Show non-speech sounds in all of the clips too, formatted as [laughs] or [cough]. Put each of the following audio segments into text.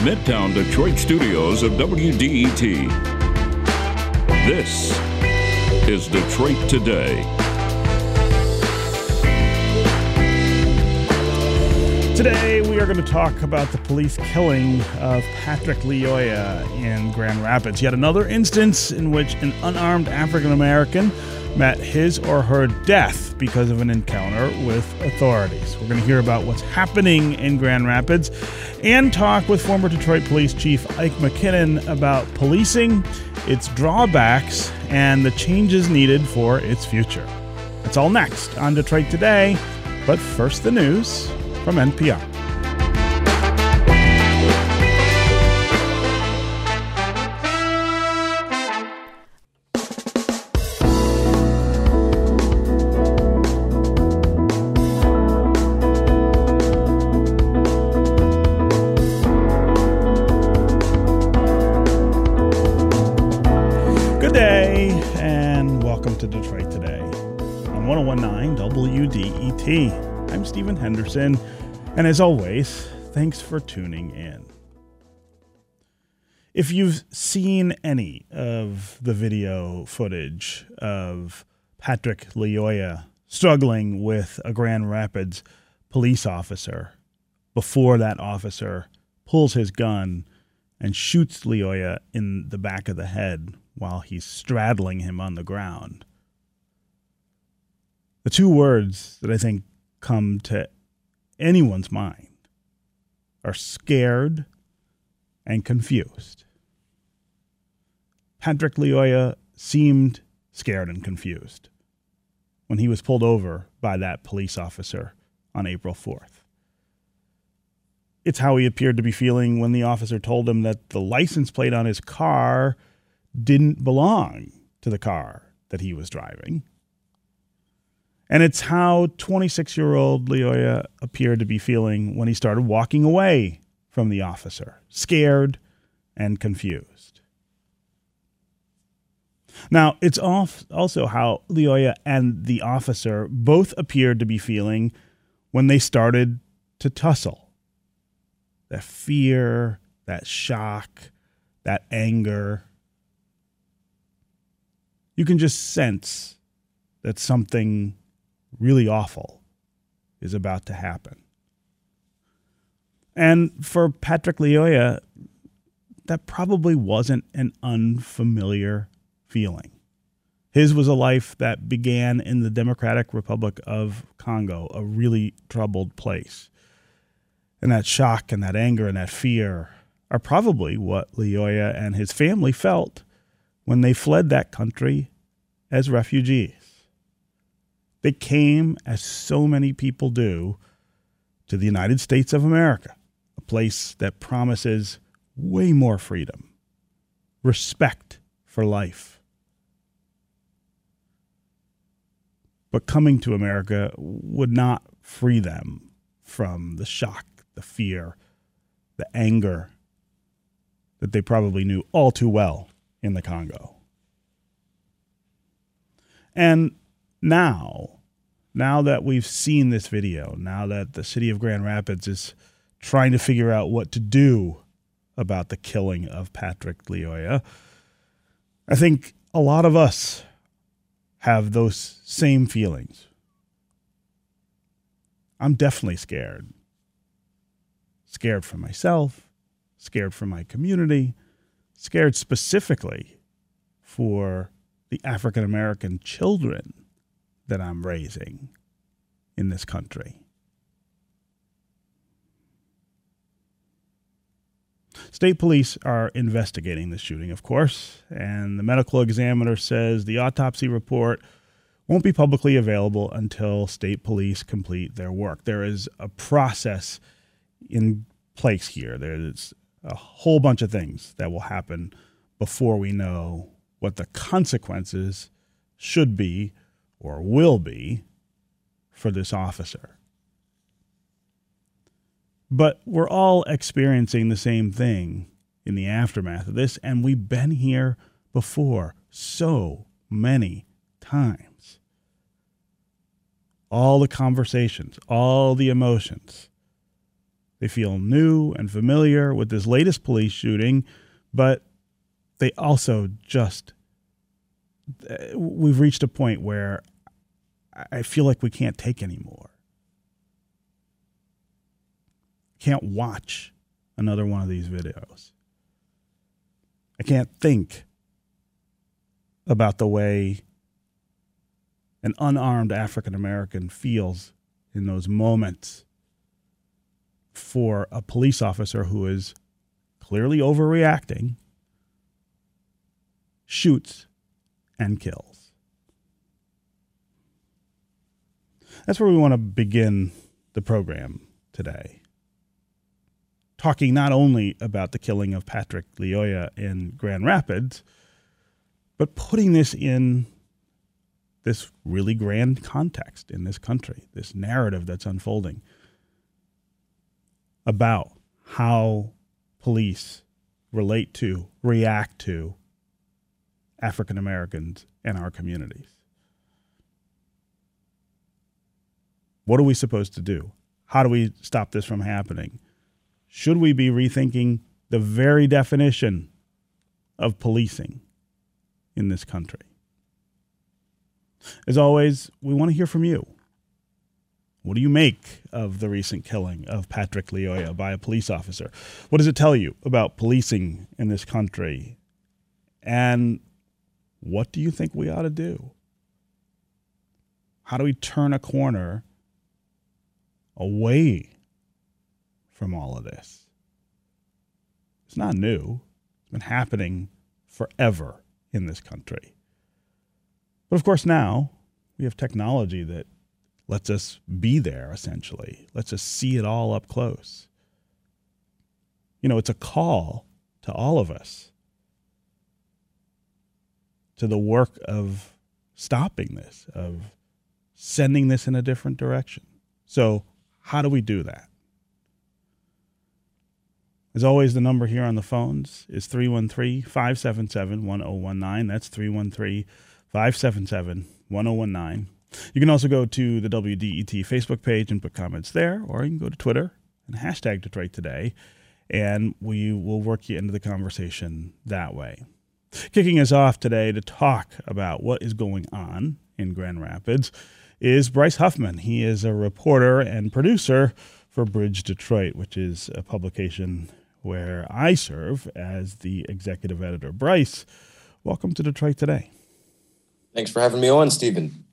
the Midtown Detroit studios of WDET. This is Detroit Today. Today, we are going to talk about the police killing of Patrick Lyoya in Grand Rapids. Yet another instance in which an unarmed African American met his or her death because of an encounter with authorities. We're going to hear about what's happening in Grand Rapids and talk with former Detroit Police Chief Ike McKinnon about policing, its drawbacks, and the changes needed for its future. That's all next on Detroit Today. But first, the news from NPR. Stephen Henderson, and as always, thanks for tuning in. If you've seen any of the video footage of Patrick Lyoya struggling with a Grand Rapids police officer before that officer pulls his gun and shoots Lyoya in the back of the head while he's straddling him on the ground. The two words that I think come to anyone's mind are scared and confused. Patrick Lyoya seemed scared and confused when he was pulled over by that police officer on April 4th. It's how he appeared to be feeling when the officer told him that the license plate on his car didn't belong to the car that he was driving. And it's how 26 year old Lyoya appeared to be feeling when he started walking away from the officer, scared and confused. Now, it's also how Lyoya and the officer both appeared to be feeling when they started to tussle. That fear, that shock, that anger. You can just sense that something really awful is about to happen. And for Patrick Lyoya, that probably wasn't an unfamiliar feeling. His was a life that began in the Democratic Republic of Congo, a really troubled place. And that shock and that anger and that fear are probably what Lyoya and his family felt when they fled that country as refugees. They came, as so many people do, to the United States of America, a place that promises way more freedom, respect for life. But coming to America would not free them from the shock, the fear, the anger that they probably knew all too well in the Congo. And now, now that we've seen this video, now that the city of Grand Rapids is trying to figure out what to do about the killing of Patrick Lyoya, I think a lot of us have those same feelings. I'm definitely scared. Scared for myself, scared for my community, scared specifically for the African American children that I'm raising in this country. State police are investigating the shooting, of course, and the medical examiner says the autopsy report won't be publicly available until state police complete their work. There is a process in place here. There's a whole bunch of things that will happen before we know what the consequences should be or will be for this officer. But we're all experiencing the same thing in the aftermath of this, and we've been here before so many times. All the conversations, all the emotions, They feel new and familiar with this latest police shooting, but they also just we've reached a point where I feel like we can't take anymore. Can't watch another one of these videos. I can't think about the way an unarmed African American feels in those moments for a police officer who is clearly overreacting, shoots, and kills. That's where we want to begin the program today. Talking not only about the killing of Patrick Lyoya in Grand Rapids, but putting this in this really grand context in this country, this narrative that's unfolding about how police relate to, react to African Americans in our communities. What are we supposed to do? How do we stop this from happening? Should we be rethinking the very definition of policing in this country? As always, we want to hear from you. What do you make of the recent killing of Patrick Lyoya by a police officer? What does it tell you about policing in this country? And what do you think we ought to do? How do we turn a corner away from all of this? It's not new, it's been happening forever in this country. But of course, now we have technology that lets us be there essentially, lets us see it all up close. You know, it's a call to all of us to the work of stopping this, of sending this in a different direction. So, how do we do that? As always, the number here on the phones is 313 577 1019. That's 313 577 1019. You can also go to the WDET Facebook page and put comments there, or you can go to Twitter and hashtag Detroit Today, and we will work you into the conversation that way. Kicking us off today to talk about what is going on in Grand Rapids is Bryce Huffman. He is a reporter and producer for Bridge Detroit, which is a publication where I serve as the executive editor. Bryce, welcome to Detroit Today. Thanks for having me on, Stephen.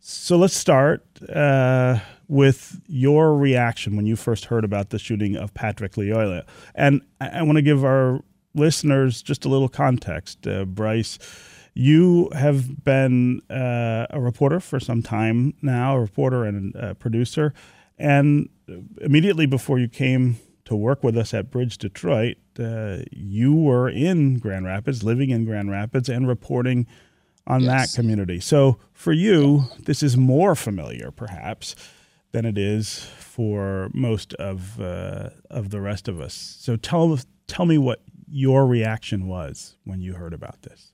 So let's start uh, with your reaction when you first heard about the shooting of Patrick Lyoya. And I, I want to give our listeners just a little context. Uh, Bryce, you have been uh, a reporter for some time now, a reporter and a producer. And immediately before you came to work with us at Bridge Detroit, uh, you were in Grand Rapids, living in Grand Rapids, and reporting on yes. that community. So for you, this is more familiar, perhaps, than it is for most of uh, of the rest of us. So tell tell me what your reaction was when you heard about this.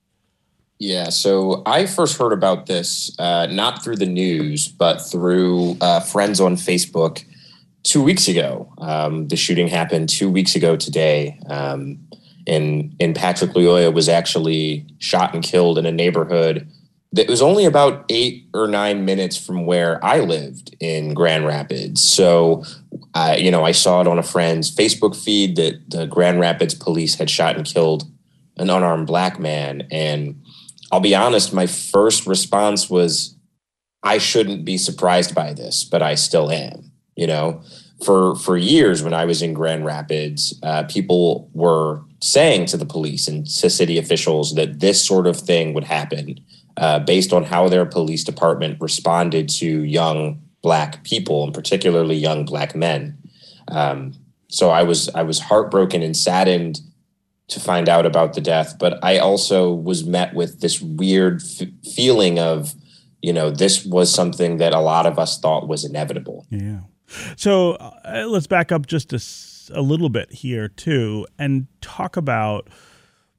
Yeah, so I first heard about this uh, not through the news, but through uh, friends on Facebook two weeks ago. Um, the shooting happened two weeks ago today. Um, and and Patrick Lyoya was actually shot and killed in a neighborhood that was only about eight or nine minutes from where I lived in Grand Rapids. So, uh, you know, I saw it on a friend's Facebook feed that the Grand Rapids police had shot and killed an unarmed black man. And I'll be honest, my first response was, I shouldn't be surprised by this, but I still am. You know, for for years when I was in Grand Rapids, uh, people were saying to the police and to city officials that this sort of thing would happen uh, based on how their police department responded to young black people and particularly young black men. Um, so I was I was heartbroken and saddened to find out about the death, but I also was met with this weird f- feeling of, you know, this was something that a lot of us thought was inevitable. Yeah. So uh, let's back up just a a little bit here too and talk about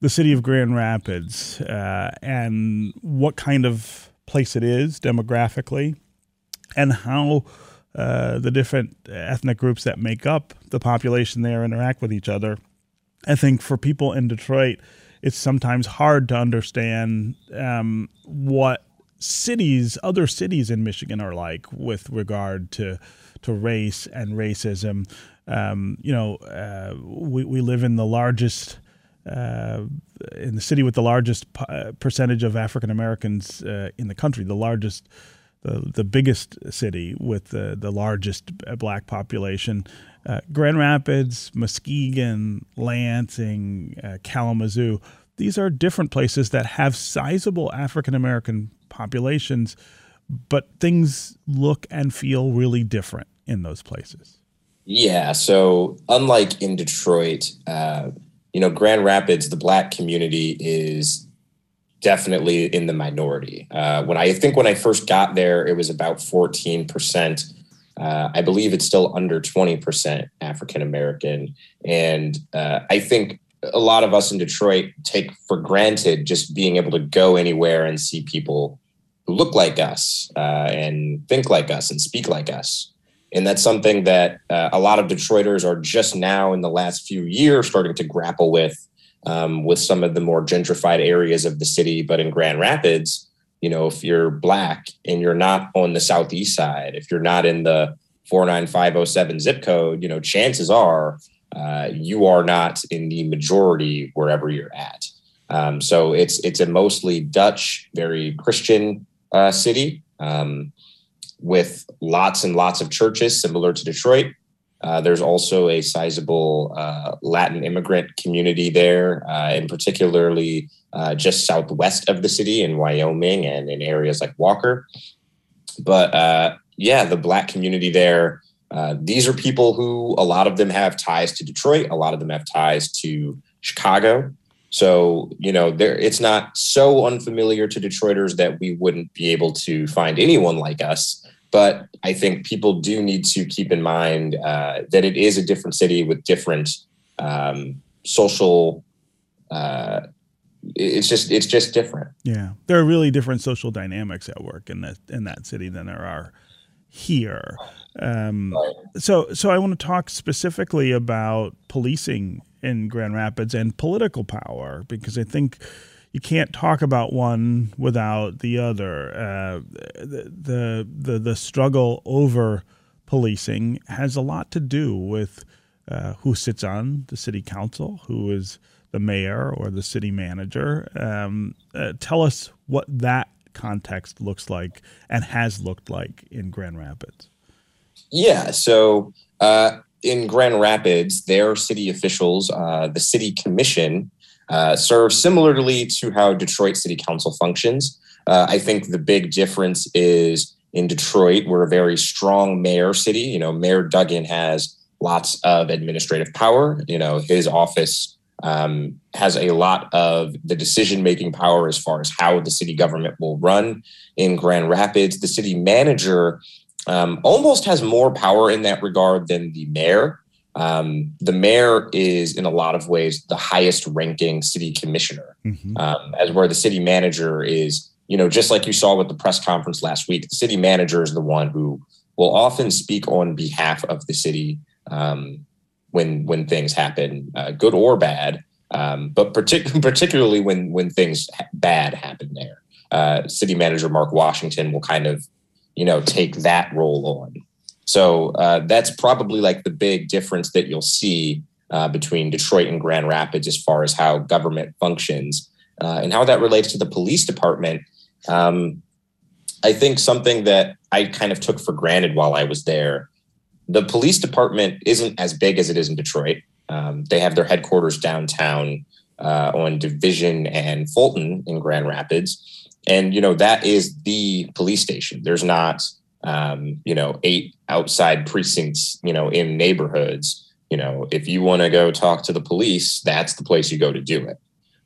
the city of Grand Rapids uh, and what kind of place it is demographically and how uh, the different ethnic groups that make up the population there interact with each other. I think for people in Detroit, it's sometimes hard to understand um, what cities, other cities in Michigan, are like with regard to to race and racism. Um, you know, uh, we we live in the largest. Uh, in the city with the largest uh, percentage of African Americans uh, in the country, the largest the, the biggest city with the, the largest black population. Uh, Grand Rapids, Muskegon, Lansing, uh, Kalamazoo, these are different places that have sizable African American populations, but things look and feel really different in those places. Yeah. So, unlike in Detroit, uh, you know, Grand Rapids, the black community is definitely in the minority. Uh, when I think when I first got there, it was about 14%. Uh, I believe it's still under 20% African American. And uh, I think a lot of us in Detroit take for granted just being able to go anywhere and see people who look like us uh, and think like us and speak like us. And that's something that uh, a lot of Detroiters are just now in the last few years starting to grapple with um, with some of the more gentrified areas of the city. But in Grand Rapids, you know, if you're black and you're not on the southeast side, if you're not in the 49507 zip code, you know, chances are uh, you are not in the majority wherever you're at. Um, so it's it's a mostly Dutch, very Christian uh, city um, with lots and lots of churches, similar to Detroit. Uh, there's also a sizable uh, Latin immigrant community there, uh, and particularly uh, just southwest of the city in Wyoming and in areas like Walker. But uh, yeah, the Black community there, these are people who a lot of them have ties to Detroit, a lot of them have ties to Chicago. So, you know, there it's not so unfamiliar to Detroiters that we wouldn't be able to find anyone like us but I think people do need to keep in mind uh, that it is a different city with different um, social. Uh, it's just it's just different. Yeah, there are really different social dynamics at work in that in that city than there are here. Um. So so I want to talk specifically about policing in Grand Rapids and political power because I think you can't talk about one without the other. Uh, the, the the struggle over policing has a lot to do with uh, who sits on the city council, who is the mayor or the city manager. Um, uh, tell us what that context looks like and has looked like in Grand Rapids. Yeah, so uh, in Grand Rapids, their city officials, uh, the city commission, uh, serve similarly to how Detroit City Council functions. Uh, I think the big difference is in Detroit, we're a very strong mayor city. You know, Mayor Duggan has lots of administrative power. You know, his office um, has a lot of the decision making power as far as how the city government will run. In Grand Rapids, the city manager um, almost has more power in that regard than the mayor. Um, the mayor is, in a lot of ways, the highest ranking city commissioner, mm-hmm. um, as where the city manager is, you know, just like you saw with the press conference last week, the city manager is the one who will often speak on behalf of the city um, when when things happen, uh, good or bad, um, but partic- [laughs] particularly when when things bad happen there. Uh, city manager Mark Washington will kind of, you know, take that role on. So uh, that's probably like the big difference that you'll see uh, between Detroit and Grand Rapids as far as how government functions uh, and how that relates to the police department. Um, I think something that I kind of took for granted while I was there. The police department isn't as big as it is in Detroit. Um, they have their headquarters downtown uh, on Division and Fulton in Grand Rapids, and you know that is the police station. There's not um, you know, eight outside precincts, you know, in neighborhoods. You know, if you want to go talk to the police, that's the place you go to do it.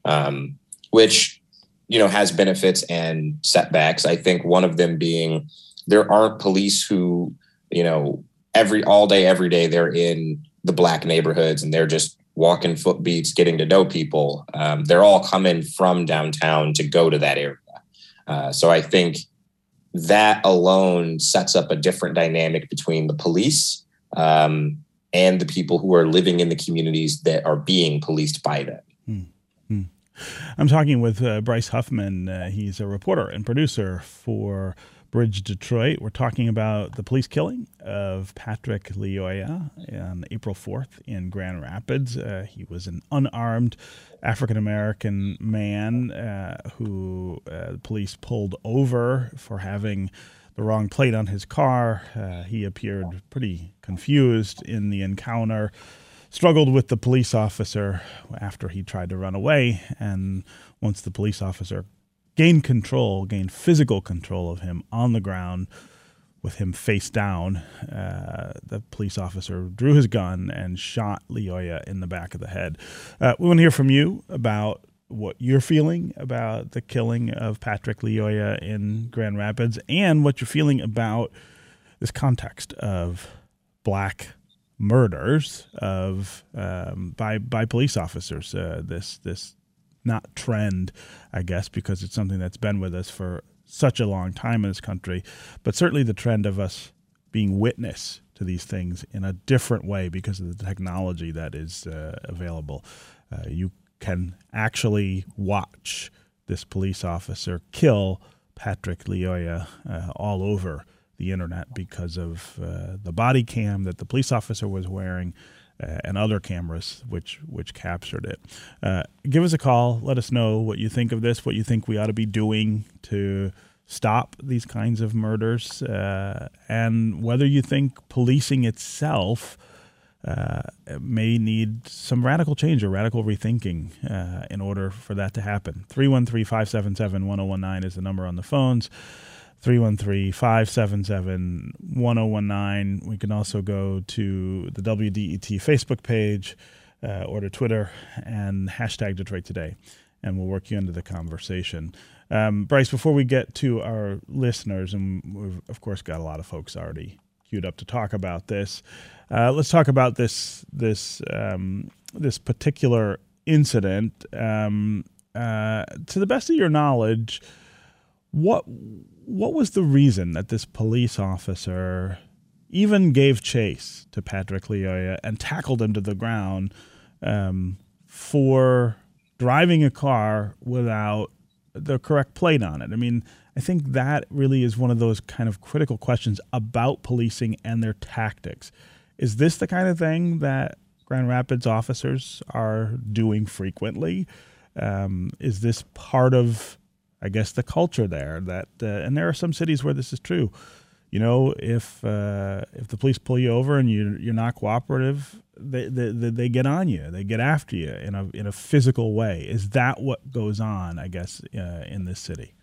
Um, which, you know, has benefits and setbacks. I think one of them being there aren't police who, you know, every all day, every day they're in the black neighborhoods and they're just walking foot beats, getting to know people. Um, they're all coming from downtown to go to that area. Uh, so I think that alone sets up a different dynamic between the police um, and the people who are living in the communities that are being policed by them. Hmm. Hmm. I'm talking with uh, Bryce Huffman. Uh, he's a reporter and producer for Bridge Detroit. We're talking about the police killing of Patrick Lyoya on April 4th in Grand Rapids. Uh, he was an unarmed African American man uh, who uh, the police pulled over for having the wrong plate on his car. Uh, he appeared pretty confused in the encounter, struggled with the police officer after he tried to run away, and once the police officer gained control, gain physical control of him on the ground with him face down. Uh, the police officer drew his gun and shot Lyoya in the back of the head. Uh, we want to hear from you about what you're feeling about the killing of Patrick Lyoya in Grand Rapids and what you're feeling about this context of black murders of um, by by police officers. Uh, this this not trend, I guess, because it's something that's been with us for such a long time in this country, but certainly the trend of us being witness to these things in a different way because of the technology that is uh, available. Uh, you can actually watch this police officer kill Patrick Lyoya uh, all over the internet because of uh, the body cam that the police officer was wearing and other cameras which which captured it. Uh, give us a call. Let us know what you think of this. What you think we ought to be doing to stop these kinds of murders, uh, and whether you think policing itself. Uh, may need some radical change or radical rethinking uh, in order for that to happen. 313 577 1019 is the number on the phones. 313 577 1019. We can also go to the WDET Facebook page uh, or to Twitter and hashtag Detroit Today, and we'll work you into the conversation. Um, Bryce, before we get to our listeners, and we've, of course, got a lot of folks already queued up to talk about this, uh, let's talk about this, this, um, this particular incident. Um, uh, to the best of your knowledge, what what was the reason that this police officer even gave chase to Patrick Lyoya and tackled him to the ground um, for driving a car without the correct plate on it? I mean, I think that really is one of those kind of critical questions about policing and their tactics. Is this the kind of thing that Grand Rapids officers are doing frequently? Um, is this part of I guess the culture there that uh, and there are some cities where this is true. You know, if uh, if the police pull you over and you you're not cooperative, they, they they get on you. They get after you in a in a physical way. Is that what goes on? I guess uh, in this city.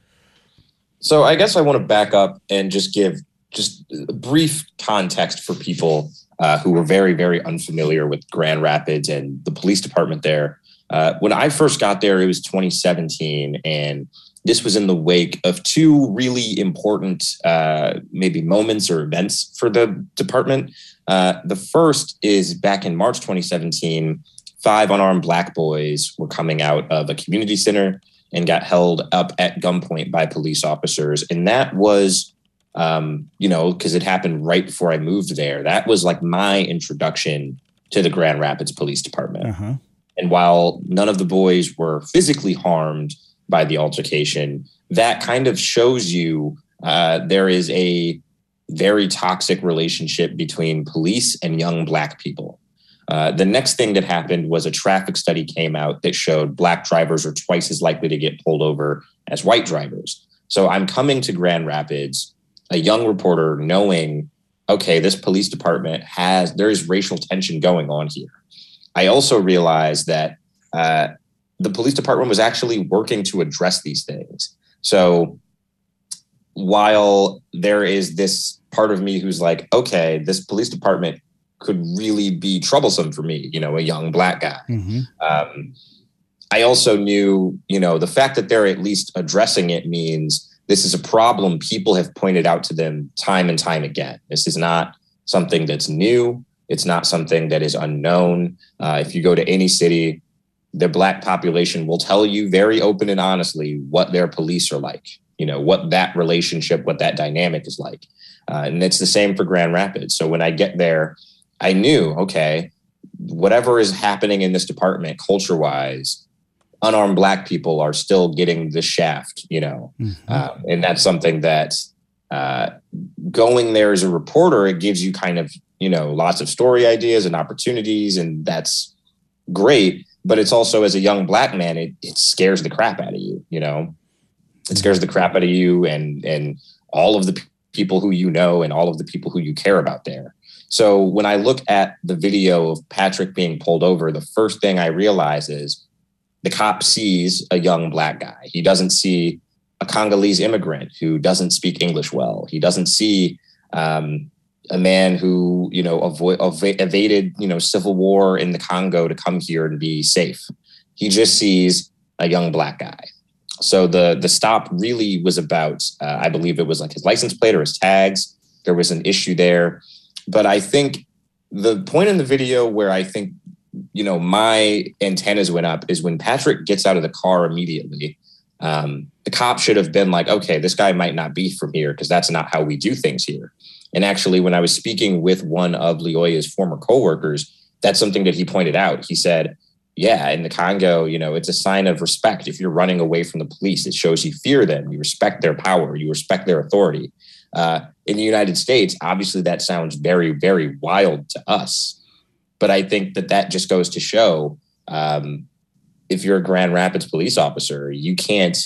So I guess I want to back up and just give just a brief context for people uh, who were very very unfamiliar with Grand Rapids and the police department there. Uh, when I first got there, it was 2017, and this was in the wake of two really important, uh, maybe moments or events for the department. Uh, the first is back in March 2017, five unarmed black boys were coming out of a community center and got held up at gunpoint by police officers. And that was, um, you know, because it happened right before I moved there. That was like my introduction to the Grand Rapids Police Department. Uh-huh. And while none of the boys were physically harmed, by the altercation, that kind of shows you uh, there is a very toxic relationship between police and young black people. Uh, the next thing that happened was a traffic study came out that showed black drivers are twice as likely to get pulled over as white drivers. So I'm coming to Grand Rapids, a young reporter, knowing, okay, this police department has, there is racial tension going on here. I also realized that uh, the police department was actually working to address these things. So while there is this part of me who's like, okay, this police department could really be troublesome for me, you know, a young black guy. Mm-hmm. Um, I also knew, you know, the fact that they're at least addressing it means this is a problem people have pointed out to them time and time again. This is not something that's new. It's not something that is unknown. Uh, if you go to any city, the black population will tell you very open and honestly what their police are like. you know, what that relationship, what that dynamic is like. Uh, and it's the same for Grand Rapids. So when I get there, I knew, okay, whatever is happening in this department culture wise, unarmed black people are still getting the shaft, you know, mm-hmm. uh, and that's something that uh, going there as a reporter, it gives you kind of, you know, lots of story ideas and opportunities, and that's great. But it's also as a young black man, it, it scares the crap out of you, you know, it scares the crap out of you and and all of the people who you know and all of the people who you care about there. So when I look at the video of Patrick being pulled over, the first thing I realize is the cop sees a young black guy. He doesn't see a Congolese immigrant who doesn't speak English well. He doesn't see um, a man who you know avoid, evaded you know civil war in the Congo to come here and be safe. He just sees a young black guy. So the the stop really was about, uh, I believe it was like his license plate or his tags. There was an issue there, but I think the point in the video where I think you know my antennas went up is when Patrick gets out of the car immediately. Um, the cop should have been like, okay, this guy might not be from here because that's not how we do things here. And actually, when I was speaking with one of Lyoya's former coworkers, that's something that he pointed out. He said, yeah, in the Congo, you know, it's a sign of respect. If you're running away from the police, it shows you fear them, you respect their power, you respect their authority. Uh, in the United States, obviously, that sounds very, very wild to us. But I think that that just goes to show um, if you're a Grand Rapids police officer, you can't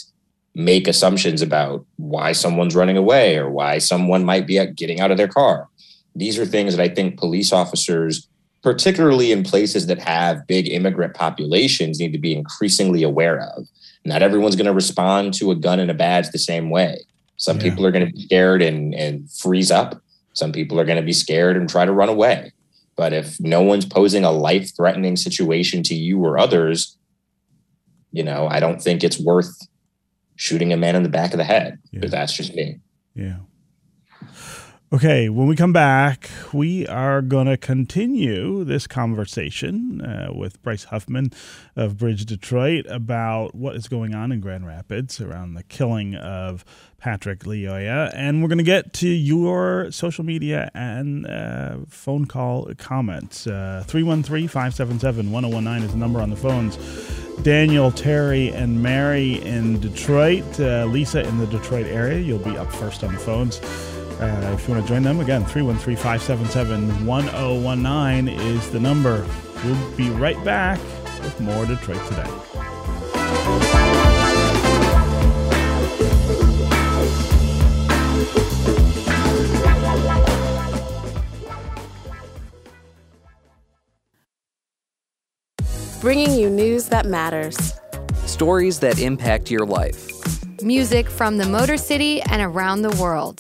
make assumptions about why someone's running away or why someone might be uh, getting out of their car. These are things that I think police officers particularly in places that have big immigrant populations, need to be increasingly aware of. Not everyone's going to respond to a gun and a badge the same way. Some yeah. people are going to be scared and, and freeze up. Some people are going to be scared and try to run away. But if no one's posing a life threatening situation to you or others, you know, I don't think it's worth shooting a man in the back of the head. Yeah. But that's just me. Yeah. Okay, when we come back, we are going to continue this conversation uh, with Bryce Huffman of Bridge Detroit about what is going on in Grand Rapids around the killing of Patrick Lyoya. And we're going to get to your social media and uh, phone call comments. Uh, 313 577 1019 is the number on the phones. Daniel, Terry, and Mary in Detroit. Uh, Lisa in the Detroit area. You'll be up first on the phones. Uh, if you want to join them, again, 313 577 1019 is the number. We'll be right back with more Detroit Today. Bringing you news that matters, stories that impact your life, music from the Motor City and around the world.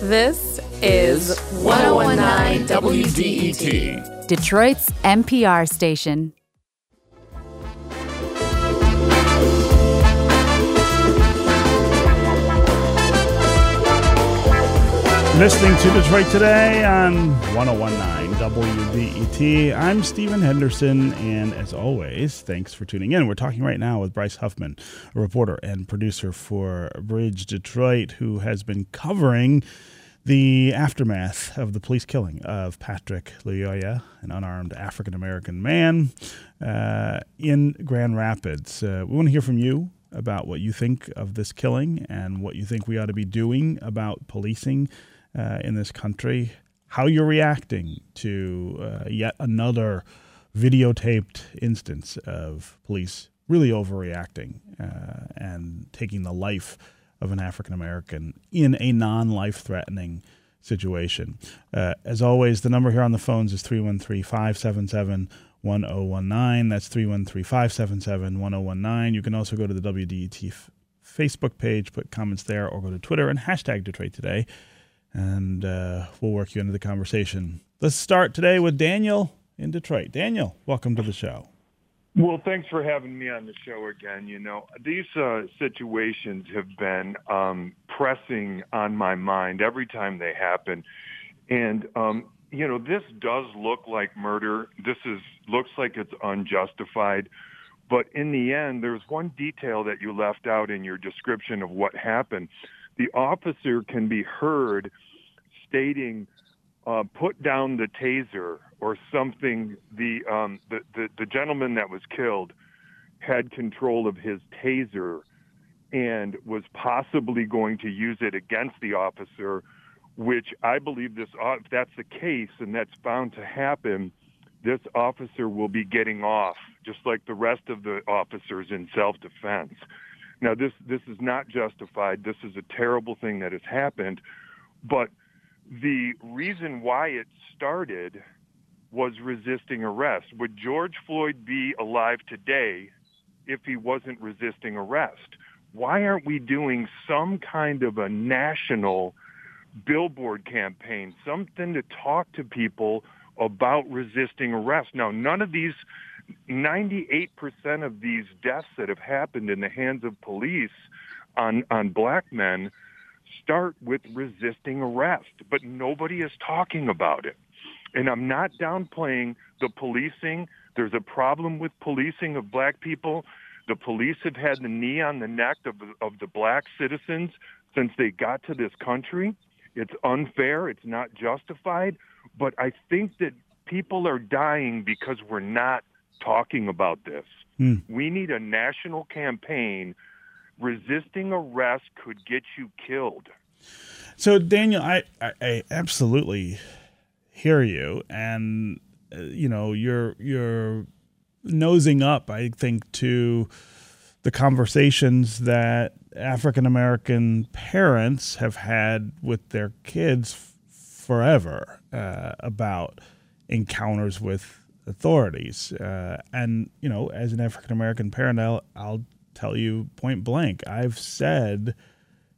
This is 1019 WDET, Detroit's NPR station. Listening to Detroit Today on 1019 WDET. I'm Stephen Henderson, and as always, thanks for tuning in. We're talking right now with Bryce Huffman, a reporter and producer for Bridge Detroit, who has been covering the aftermath of the police killing of Patrick Lyoya, an unarmed African American man uh, in Grand Rapids. Uh, we want to hear from you about what you think of this killing and what you think we ought to be doing about policing uh, in this country, how you're reacting to uh, yet another videotaped instance of police really overreacting uh, and taking the life of an African American in a non life threatening situation. Uh, as always, the number here on the phones is 313 577 1019. That's 313 577 1019. You can also go to the WDET f- Facebook page, put comments there, or go to Twitter and hashtag Detroit Today, and uh, we'll work you into the conversation. Let's start today with Daniel in Detroit. Daniel, welcome to the show. Well, thanks for having me on the show again. You know, these uh, situations have been um, pressing on my mind every time they happen, and um, you know, this does look like murder. This is looks like it's unjustified, But in the end, there's one detail that you left out in your description of what happened. The officer can be heard stating, uh, "Put down the taser" or something. The, um, the the the gentleman that was killed had control of his taser and was possibly going to use it against the officer, which I believe this uh, if that's the case and that's found to happen, this officer will be getting off just like the rest of the officers in self-defense. Now this this is not justified. This is a terrible thing that has happened, but the reason why it started was resisting arrest. Would George Floyd be alive today if he wasn't resisting arrest? Why aren't we doing some kind of a national billboard campaign, something to talk to people about resisting arrest? Now, none of these, 98% of these deaths that have happened in the hands of police on, on black men start with resisting arrest, but nobody is talking about it. And I'm not downplaying the policing. There's a problem with policing of black people. The police have had the knee on the neck of, of the black citizens since they got to this country. It's unfair. It's not justified. But I think that people are dying because we're not talking about this. Mm. We need a national campaign. Resisting arrest could get you killed. So, Daniel, I, I, I absolutely hear you, and uh, you know, you're you're nosing up, I think, to the conversations that African American parents have had with their kids forever uh, about encounters with authorities. Uh, and, you know, as an African American parent, I'll, I'll tell you point blank, I've said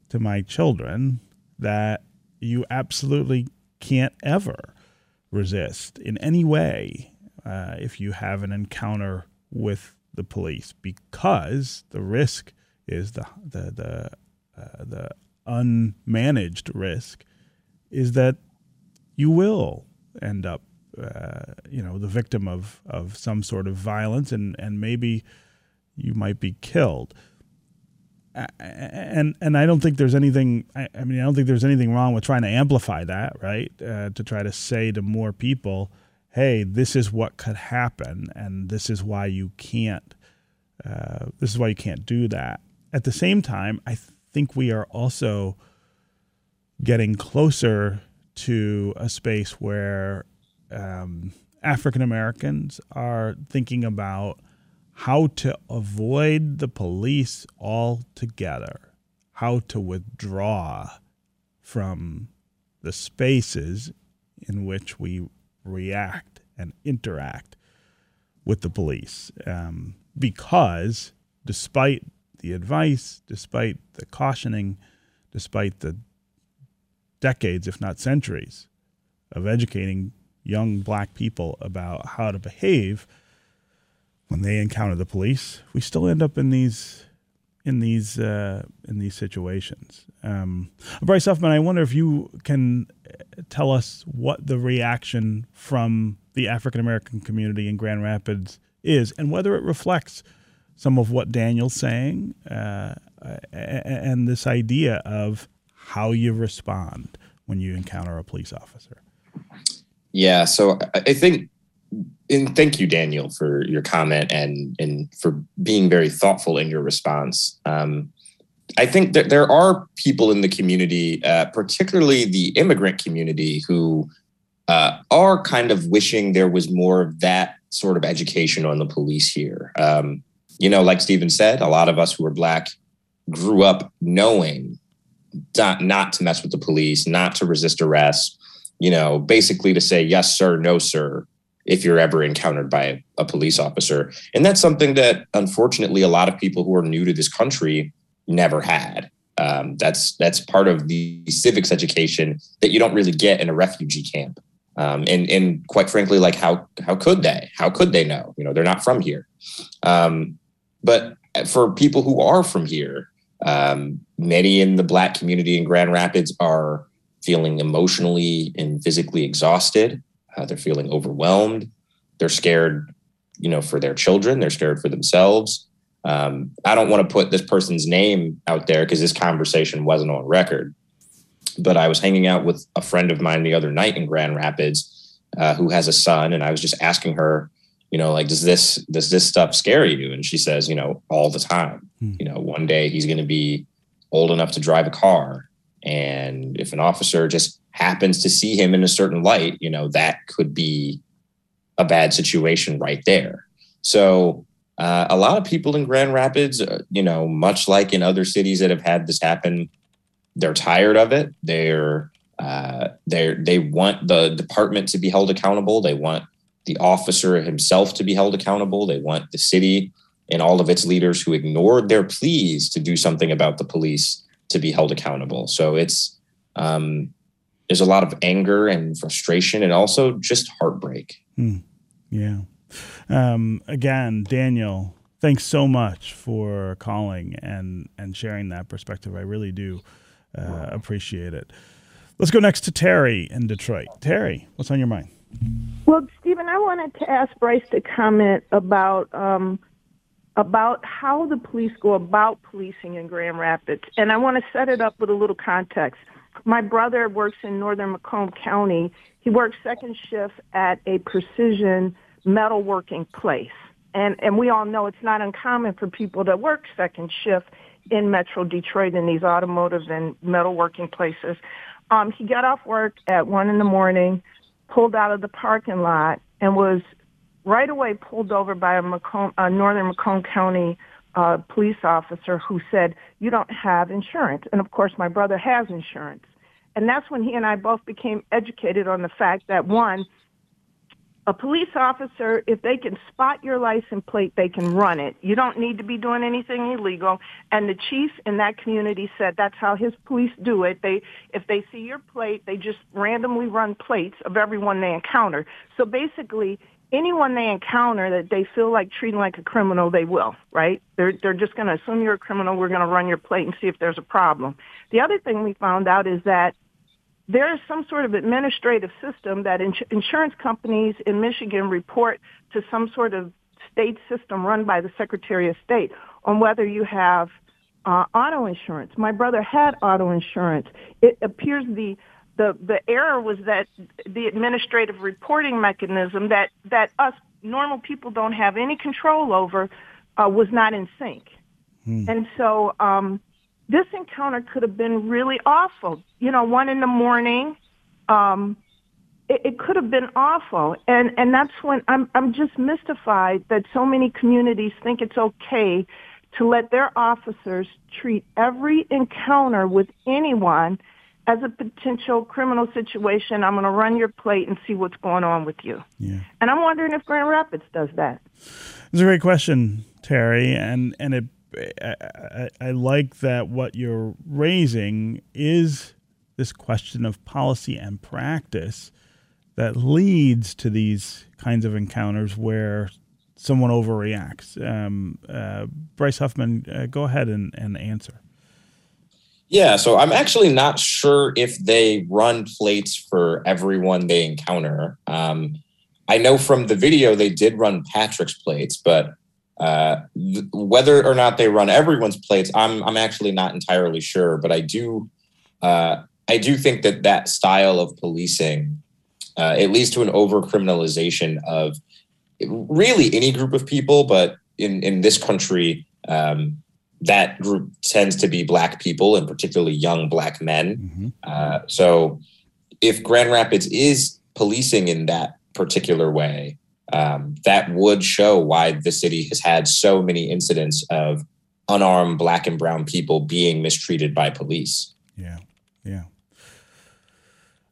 to my children that you absolutely can't ever resist in any way uh, if you have an encounter with the police because the risk is the the the uh, the unmanaged risk is that you will end up uh, you know the victim of of some sort of violence and and maybe you might be killed and and I don't think there's anything. I, I, mean, I don't think there's anything wrong with trying to amplify that, right? Uh, to try to say to more people, hey, this is what could happen, and this is why you can't. Uh, this is why you can't do that. At the same time, I think we are also getting closer to a space where um, African Americans are thinking about how to avoid the police altogether, how to withdraw from the spaces in which we react and interact with the police. Um, because despite the advice, despite the cautioning, despite the decades, if not centuries, of educating young black people about how to behave when they encounter the police, we still end up in these in these uh, in these situations. Um, Bryce Huffman, I wonder if you can uh, tell us what the reaction from the African American community in Grand Rapids is, and whether it reflects some of what Daniel's saying uh, and this idea of how you respond when you encounter a police officer. Yeah, so I think and thank you, Daniel, for your comment and and for being very thoughtful in your response. Um, I think that there are people in the community, uh, particularly the immigrant community, who uh, are kind of wishing there was more of that sort of education on the police here. Um, you know, like Stephen said, a lot of us who are black grew up knowing not, not to mess with the police, not to resist arrest. You know, basically to say yes, sir, no, sir if you're ever encountered by a, police officer. And that's something that unfortunately a lot of people who are new to this country never had. Um, that's that's part of the civics education that you don't really get in a refugee camp. Um, and and quite frankly, like how how could they? How could they know? You know, they're not from here. Um, but for people who are from here, um, many in the Black community in Grand Rapids are feeling emotionally and physically exhausted. Uh, they're feeling overwhelmed. They're scared you know, for their children. They're scared for themselves. Um, I don't want to put this person's name out there because this conversation wasn't on record. But I was hanging out with a friend of mine the other night in Grand Rapids uh, who has a son, and I was just asking her, you know, like, does this does this stuff scare you? And she says, you know, all the time. Hmm. You know, one day he's going to be old enough to drive a car, and if an officer just happens to see him in a certain light, you know, that could be a bad situation right there. So uh, a lot of people in Grand Rapids, uh, you know, much like in other cities that have had this happen, they're tired of it. They're uh, they they want the department to be held accountable. They want the officer himself to be held accountable. They want the city and all of its leaders who ignored their pleas to do something about the police to be held accountable. So it's um, there's a lot of anger and frustration and also just heartbreak. Mm, yeah. Um, again, Daniel, thanks so much for calling and and sharing that perspective. I really do uh, appreciate it. Let's go next to Terry in Detroit. Terry, what's on your mind? Well, Stephen, I wanted to ask Bryce to comment about um, about how the police go about policing in Grand Rapids, and I want to set it up with a little context. My brother works in northern Macomb County. He works second shift at a precision metalworking place. And, and we all know it's not uncommon for people to work second shift in Metro Detroit in these automotive and metalworking places. Um, he got off work at one in the morning, pulled out of the parking lot, and was right away pulled over by a, Macomb, a northern Macomb County uh, police officer who said, "You don't have insurance." And of course, my brother has insurance. And that's when he and I both became educated on the fact that one, a police officer, if they can spot your license plate, they can run it. You don't need to be doing anything illegal. And the chief in that community said that's how his police do it. They, if they see your plate, they just randomly run plates of everyone they encounter. So basically, anyone they encounter that they feel like treating like a criminal, they will, right? They're, they're just going to assume you're a criminal. We're going to run your plate and see if there's a problem. The other thing we found out is that there is some sort of administrative system that ins- insurance companies in Michigan report to some sort of state system run by the Secretary of State on whether you have uh, auto insurance. My brother had auto insurance. It appears the the the error was that the administrative reporting mechanism that that us normal people don't have any control over uh, was not in sync, hmm. and so um, this encounter could have been really awful. You know, one in the morning, um, it, it could have been awful. And, and that's when I'm, I'm just mystified that so many communities think it's okay to let their officers treat every encounter with anyone as a potential criminal situation. I'm going to run your plate and see what's going on with you. Yeah. And I'm wondering if Grand Rapids does that. It's a great question, Terry, and and it I, I, like that what you're raising is this question of policy and practice that leads to these kinds of encounters where someone overreacts. Um, uh, Bryce Huffman, uh, go ahead and, and answer. Yeah, so I'm actually not sure if they run plates for everyone they encounter. Um, I know from the video they did run Patrick's plates, but uh, th- whether or not they run everyone's plates, I'm I'm actually not entirely sure, but I do uh, I do think that that style of policing uh, it leads to an over criminalization of really any group of people, but in in this country, um, that group tends to be black people and particularly young black men. Mm-hmm. Uh, so if Grand Rapids is policing in that particular way, um, that would show why the city has had so many incidents of unarmed black and brown people being mistreated by police. Yeah, yeah.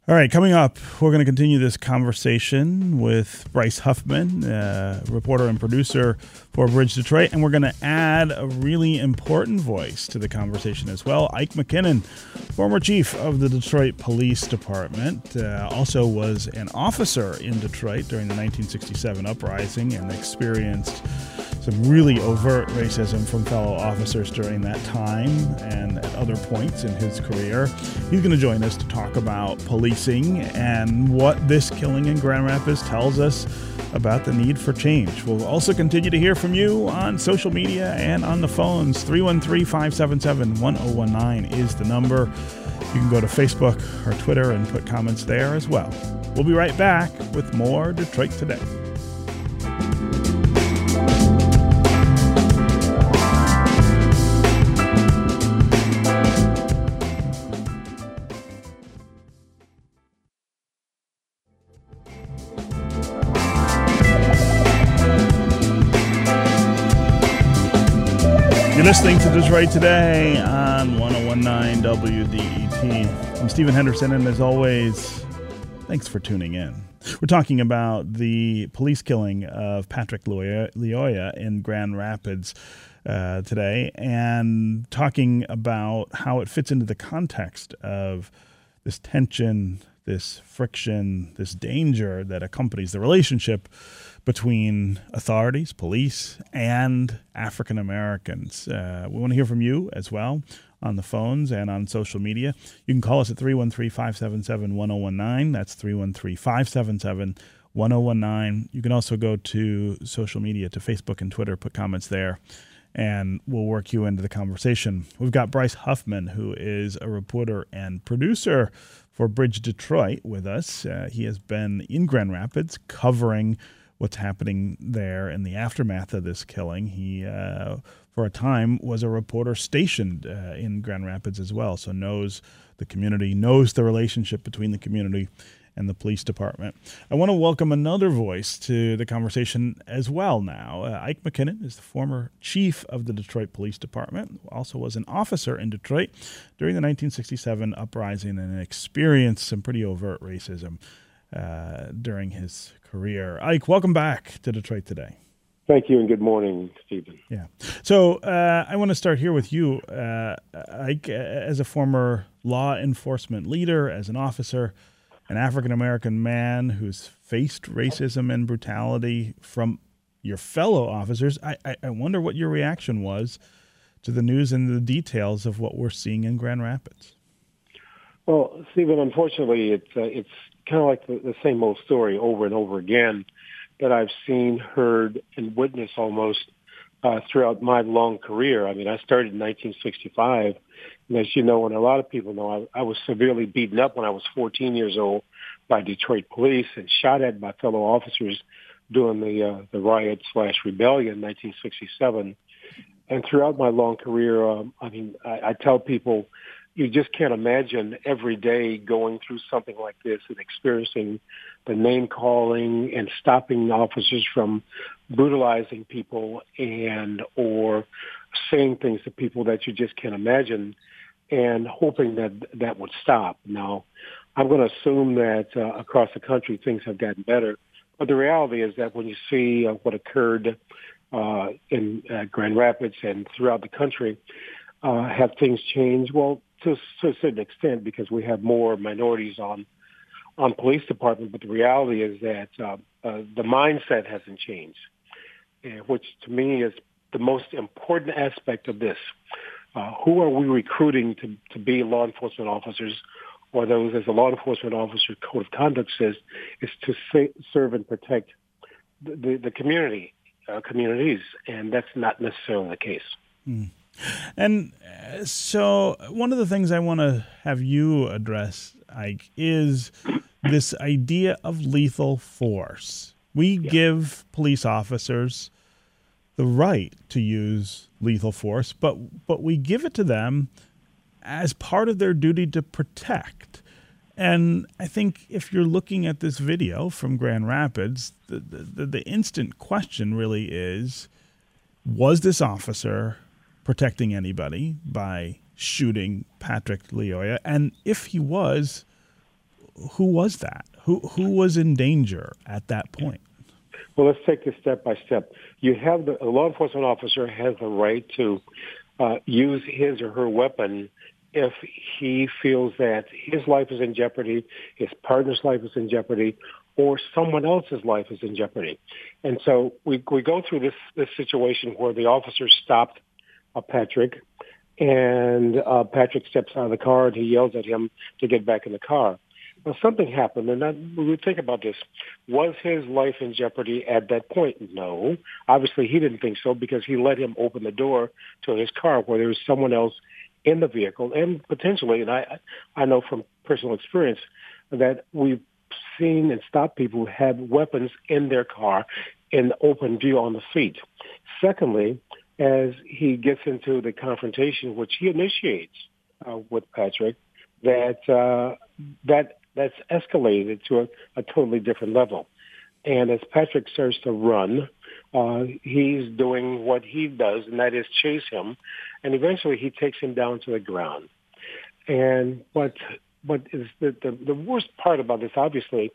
All right, coming up, we're going to continue this conversation with Bryce Huffman, uh, reporter and producer for Bridge Detroit, and we're going to add a really important voice to the conversation as well. Ike McKinnon, former chief of the Detroit Police Department, uh, also was an officer in Detroit during the 1967 uprising and experienced some really overt racism from fellow officers during that time and at other points in his career. He's going to join us to talk about policing and what this killing in Grand Rapids tells us about the need for change. We'll also continue to hear from you on social media and on the phones. 313 577 1019 is the number. You can go to Facebook or Twitter and put comments there as well. We'll be right back with more Detroit Today. Detroit Today on 1019 WDET. I'm Stephen Henderson, and as always, thanks for tuning in. We're talking about the police killing of Patrick Lyoya in Grand Rapids uh, today and talking about how it fits into the context of this tension, this friction, this danger that accompanies the relationship between authorities, police, and African Americans. Uh, we want to hear from you as well on the phones and on social media. You can call us at 313 577 1019. That's 313 577 1019. You can also go to social media, to Facebook and Twitter, put comments there, and we'll work you into the conversation. We've got Bryce Huffman, who is a reporter and producer for Bridge Detroit, with us. Uh, he has been in Grand Rapids covering what's happening there in the aftermath of this killing. He, uh, for a time, was a reporter stationed uh, in Grand Rapids as well, so knows the community, knows the relationship between the community and the police department. I want to welcome another voice to the conversation as well now. Uh, Ike McKinnon is the former chief of the Detroit Police Department, also was an officer in Detroit during the 1967 uprising and experienced some pretty overt racism uh, during his career. Ike, welcome back to Detroit today. Thank you and good morning, Stephen. Yeah. So uh, I want to start here with you, uh, Ike, as a former law enforcement leader, as an officer, an African American man who's faced racism and brutality from your fellow officers. I, I, I wonder what your reaction was to the news and the details of what we're seeing in Grand Rapids. Well, Stephen, unfortunately, it's uh, it's kind of like the, the same old story over and over again that I've seen, heard, and witnessed almost uh, throughout my long career. I mean, I started in 1965, and as you know, and a lot of people know, I, I was severely beaten up when I was 14 years old by Detroit police and shot at by fellow officers during the uh, the riot slash rebellion in 1967. And throughout my long career, um, I mean, I, I tell people you just can't imagine every day going through something like this and experiencing the name calling and stopping officers from brutalizing people and or saying things to people that you just can't imagine and hoping that that would stop. Now, I'm going to assume that uh, across the country things have gotten better, but the reality is that when you see uh, what occurred uh, in uh, Grand Rapids and throughout the country, uh, have things changed? Well, to, to a certain extent because we have more minorities on on police department. But the reality is that uh, uh, the mindset hasn't changed, which to me is the most important aspect of this. Uh, who are we recruiting to, to be law enforcement officers or those, as a law enforcement officer code of conduct says, is to serve and protect the, the, the community, uh, communities, and that's not necessarily the case. Mm. And uh, so, one of the things I want to have you address, Ike, is this idea of lethal force. We yeah. give police officers the right to use lethal force, but but we give it to them as part of their duty to protect. And I think if you're looking at this video from Grand Rapids, the, the, the instant question really is was this officer protecting anybody by shooting Patrick Lyoya? And if he was, who was that? Who who was in danger at that point? Well, let's take this step by step. You have the a law enforcement officer has the right to uh, use his or her weapon if he feels that his life is in jeopardy, his partner's life is in jeopardy, or someone else's life is in jeopardy. And so we, we go through this, this situation where the officer stopped uh, Patrick and uh, Patrick steps out of the car and he yells at him to get back in the car. Well, something happened, and that, we think about this. Was his life in jeopardy at that point? No. Obviously, he didn't think so because he let him open the door to his car where there was someone else in the vehicle, and potentially, and I, I know from personal experience that we've seen and stopped people who had weapons in their car in open view on the street. Secondly, as he gets into the confrontation, which he initiates uh, with Patrick, that uh, that that's escalated to a, a totally different level. And as Patrick starts to run, uh, he's doing what he does, and that is chase him. And eventually he takes him down to the ground. And what is the, the, the worst part about this, obviously,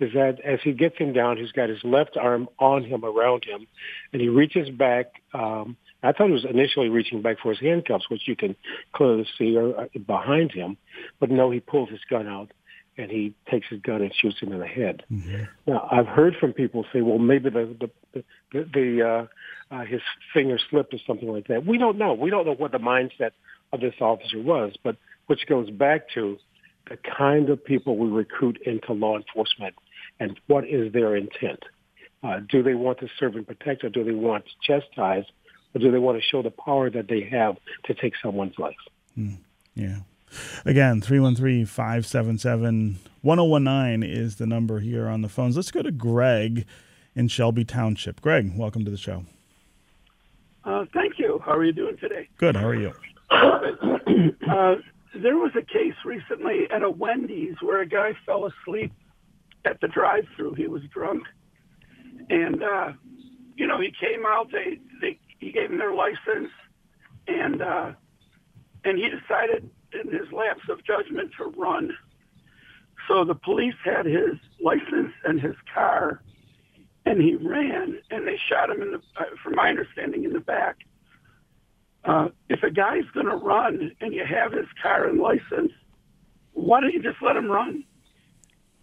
is that as he gets him down, he's got his left arm on him, around him, and he reaches back. Um, I thought he was initially reaching back for his handcuffs, which you can clearly see are uh, behind him, but no, he pulls his gun out and he takes his gun and shoots him in the head. Mm-hmm. Now, I've heard from people say, well, maybe the the the, the uh, uh, his finger slipped or something like that. We don't know. We don't know what the mindset of this officer was, but which goes back to the kind of people we recruit into law enforcement and what is their intent. Uh, do they want to serve and protect, or do they want to chastise, or do they want to show the power that they have to take someone's life? Mm, yeah. Again, 313 577 1019 is the number here on the phones. Let's go to Greg in Shelby Township. Greg, welcome to the show. Uh, thank you. How are you doing today? Good. How are you? [coughs] uh, there was a case recently at a Wendy's where a guy fell asleep at the drive-through. He was drunk, and uh, you know he came out. They they he gave him their license, and uh, and he decided in his lapse of judgment to run. So the police had his license and his car, and he ran, and they shot him in the, uh, from my understanding, in the back. Uh, if a guy's going to run and you have his car and license, why don't you just let him run?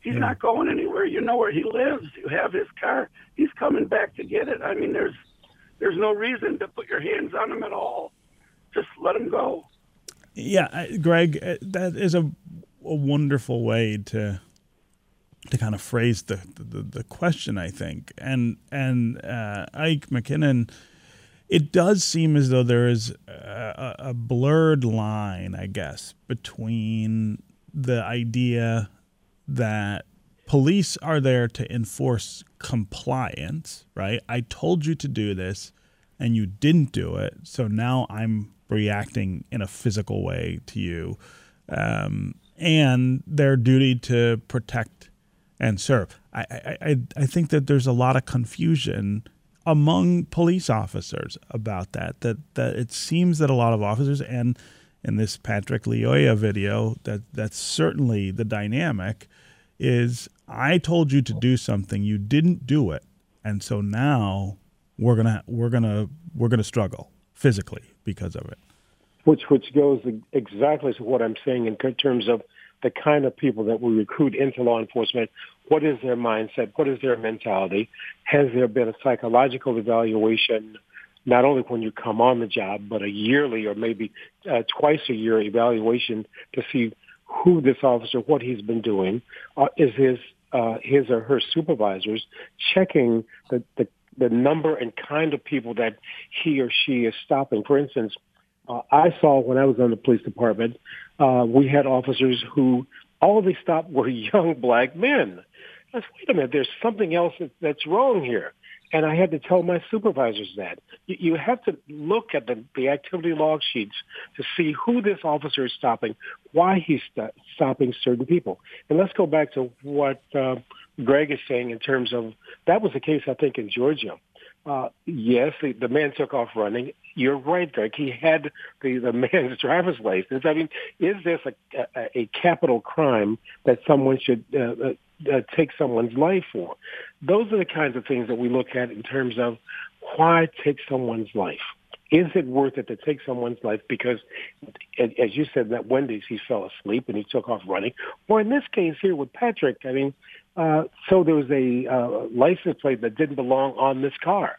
He's yeah. not going anywhere. You know where he lives. You have his car. He's coming back to get it. I mean, there's there's no reason to put your hands on him at all. Just let him go. Yeah, Greg, uh, that is a, a wonderful way to to kind of phrase the, the, the question, I think. And and uh, Ike McKinnon, it does seem as though there is a, a blurred line, I guess, between the idea that police are there to enforce compliance, right? I told you to do this and you didn't do it, so now I'm reacting in a physical way to you, um, and their duty to protect and serve. I, I, I think that there's a lot of confusion among police officers about that. That that it seems that a lot of officers and in this Patrick Lyoya video that that's certainly the dynamic is I told you to do something you didn't do it and so now we're gonna we're gonna we're gonna struggle physically because of it. Which which goes exactly to what I'm saying in terms of the kind of people that we recruit into law enforcement. What is their mindset? What is their mentality? Has there been a psychological evaluation, not only when you come on the job, but a yearly or maybe uh, twice a year evaluation to see who this officer, what he's been doing, uh, is his uh, his or her supervisors checking the, the the number and kind of people that he or she is stopping. For instance, uh, I saw when I was on the police department, uh, we had officers who all they stopped were [laughs] young black men. I said, wait a minute, there's something else that's wrong here. And I had to tell my supervisors that. You, have to look at the, the activity log sheets to see who this officer is stopping, why he's st- stopping certain people. And let's go back to what uh, Greg is saying in terms of that was the case, I think, in Georgia. Uh, yes, the, the man took off running. You're right, Greg. He had the, the man's [laughs] driver's license. I mean, is this a, a, a capital crime that someone should uh, uh, uh, take someone's life for? Those are the kinds of things that we look at in terms of why take someone's life. is it worth it to take someone's life because, as you said, that Wendy's he fell asleep and he took off running, or in this case here with Patrick, I mean, uh, so there was a uh, license plate that didn't belong on this car.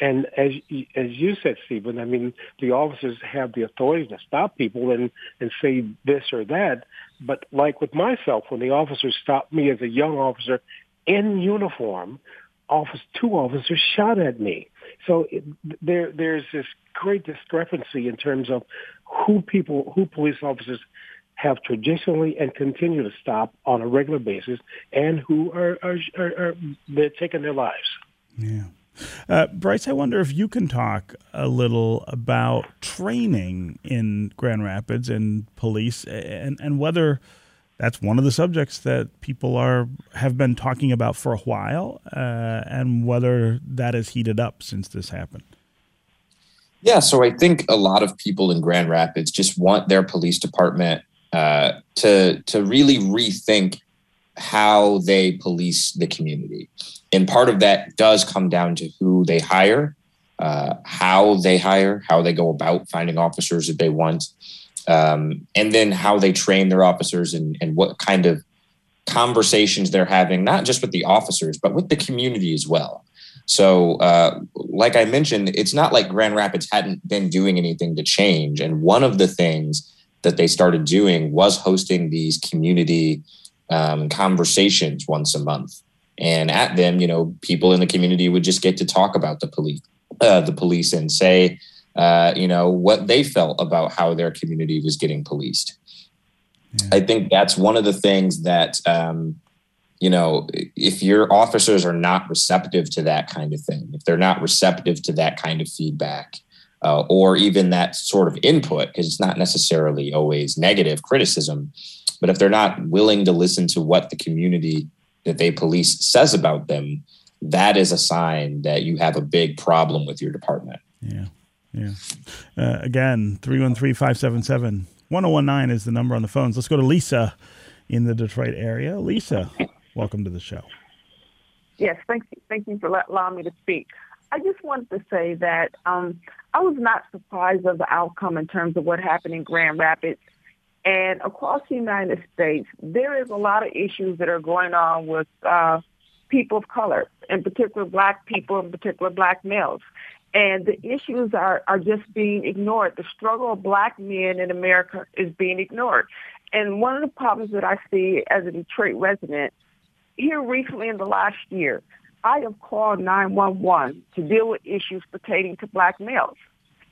And as as you said, Stephen, I mean, the officers have the authority to stop people and and say this or that. But like with myself, when the officers stopped me as a young officer in uniform, office two officers shot at me. So it, there there's this great discrepancy in terms of who people who police officers have traditionally and continue to stop on a regular basis, and who are are, are, are they're taking their lives. Yeah. Uh, Bryce, I wonder if you can talk a little about training in Grand Rapids and police, and and whether that's one of the subjects that people are have been talking about for a while, uh, and whether that has heated up since this happened. Yeah, so I think a lot of people in Grand Rapids just want their police department uh, to to really rethink how they police the community, and part of that does come down to who they hire, uh, how they hire, how they go about finding officers that they want, um, and then how they train their officers and, and what kind of conversations they're having, not just with the officers, but with the community as well. So, uh, like I mentioned, it's not like Grand Rapids hadn't been doing anything to change. And one of the things that they started doing was hosting these community um, conversations once a month. And at them, you know, people in the community would just get to talk about the police, uh, the police, and say, uh, you know, what they felt about how their community was getting policed. Yeah. I think that's one of the things that, um, you know, if your officers are not receptive to that kind of thing, if they're not receptive to that kind of feedback, uh, or even that sort of input, because it's not necessarily always negative criticism, but if they're not willing to listen to what the community that they police says about them, that is a sign that you have a big problem with your department. Yeah. Yeah. Uh, again, 313 577 1019 is the number on the phones. Let's go to Lisa in the Detroit area. Lisa, welcome to the show. Yes, thank you. Thank you for allowing me to speak. I just wanted to say that um, I was not surprised of the outcome in terms of what happened in Grand Rapids. And across the United States, there is a lot of issues that are going on with uh, people of color, in particular black people, in particular black males and the issues are, are just being ignored. The struggle of black men in America is being ignored. And one of the problems that I see as a Detroit resident, here recently in the last year, I have called 911 to deal with issues pertaining to black males.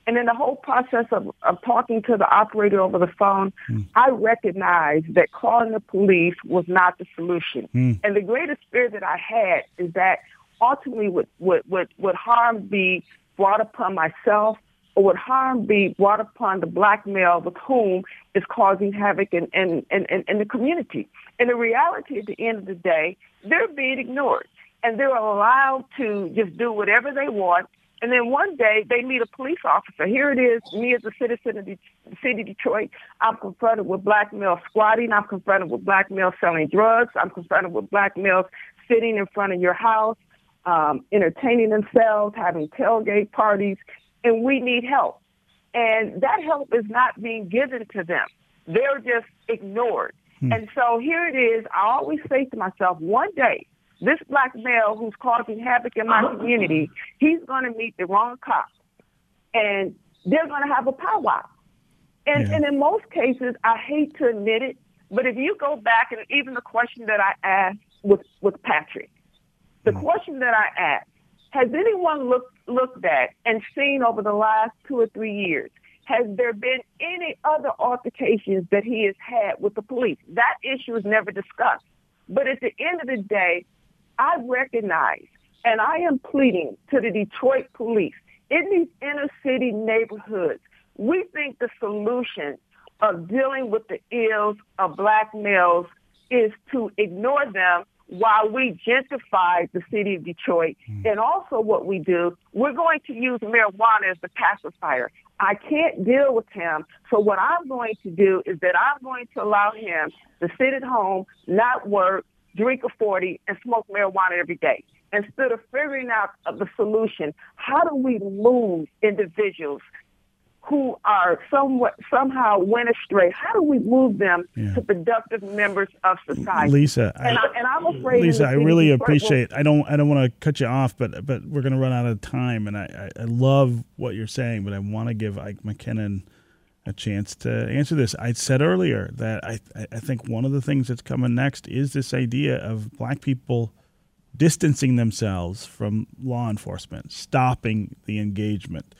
And in the whole process of, of talking to the operator over the phone, mm. I recognized that calling the police was not the solution. Mm. And the greatest fear that I had is that ultimately would, would, would, would harm be brought upon myself or would harm be brought upon the black male with whom is causing havoc in, in, in, in, the community. And the reality at the end of the day, they're being ignored and they're allowed to just do whatever they want. And then one day they meet a police officer. Here it is, me as a citizen of the city of Detroit. I'm confronted with black males squatting. I'm confronted with black males selling drugs. I'm confronted with black males sitting in front of your house um, entertaining themselves, having tailgate parties, and we need help. And that help is not being given to them. They're just ignored. Hmm. And so here it is. I always say to myself, one day, this black male who's causing havoc in my community, he's going to meet the wrong cop. And they're going to have a powwow. And, yeah. and in most cases, I hate to admit it, but if you go back and even the question that I asked with, with Patrick, the mm. question that I asked, has anyone looked, looked at and seen over the last two or three years, has there been any other altercations that he has had with the police? That issue is never discussed. But at the end of the day, I recognize and I am pleading to the Detroit police in these inner city neighborhoods. We think the solution of dealing with the ills of black males is to ignore them while we gentrify the city of Detroit. Mm. And also what we do, we're going to use marijuana as the pacifier. I can't deal with him. So what I'm going to do is that I'm going to allow him to sit at home, not work, drink a 40, and smoke marijuana every day. instead of figuring out the solution, how do we move individuals who are somewhat somehow went astray? How do we move them yeah. to productive members of society? Lisa, and, I, am afraid. Lisa, I really appreciate. I don't. I don't want to cut you off, but but we're going to run out of time, and I, I, I love what you're saying, but I want to give Ike McKinnon a chance to answer this. I said earlier that I I think one of the things that's coming next is this idea of black people distancing themselves from law enforcement, stopping the engagement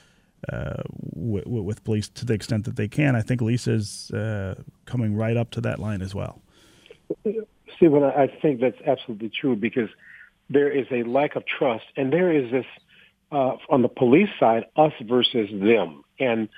uh, with, with, police to the extent that they can. I think Lisa's uh, coming right up to that line as well. Stephen, I think that's absolutely true because there is a lack of trust, and there is this uh, on the police side, us versus them. And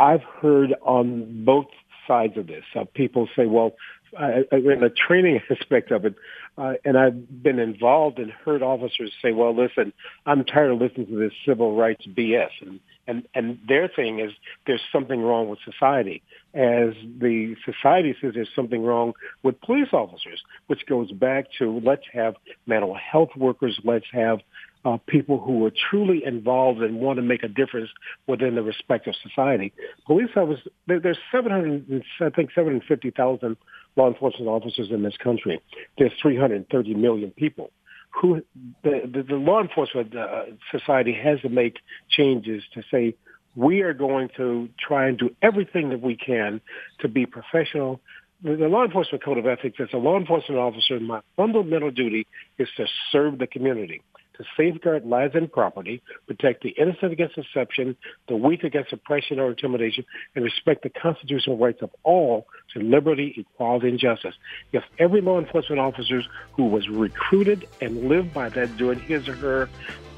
I've heard on both sides of this. Uh, people say, well, I, in the training [laughs] aspect of it, uh, and I've been involved and heard officers say, well, listen, I'm tired of listening to this civil rights BS. And and and their thing is there's something wrong with society, as the society says there's something wrong with police officers, which goes back to let's have mental health workers, let's have uh, people who are truly involved and want to make a difference within the respective society. Police officers, there, there's 700, I think 750,000 law enforcement officers in this country. There's 330 million people who the, the, the law enforcement uh, society has to make changes to say we are going to try and do everything that we can to be professional. The law enforcement code of ethics as a law enforcement officer, my fundamental duty is to serve the community to safeguard lives and property, protect the innocent against deception, the weak against oppression or intimidation, and respect the constitutional rights of all to liberty, equality, and justice. If every law enforcement officer who was recruited and lived by that during his or her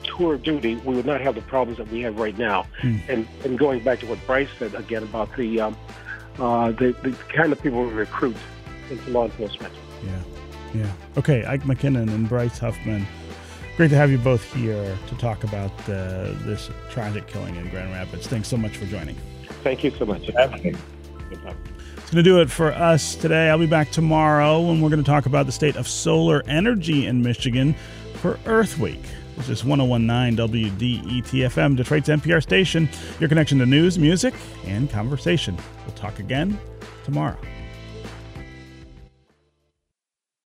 tour of duty, we would not have the problems that we have right now. Hmm. And, and going back to what Bryce said again about the, um, uh, the, the kind of people we recruit into law enforcement. Yeah. Yeah. Okay, Ike McKinnon and Bryce Huffman great to have you both here to talk about uh, this tragic killing in Grand Rapids. Thanks so much for joining. Thank you so much. It's going to do it for us today. I'll be back tomorrow when we're going to talk about the state of solar energy in Michigan for Earth Week. This is 1019 WDETFM, Detroit's NPR station, your connection to news, music, and conversation. We'll talk again tomorrow.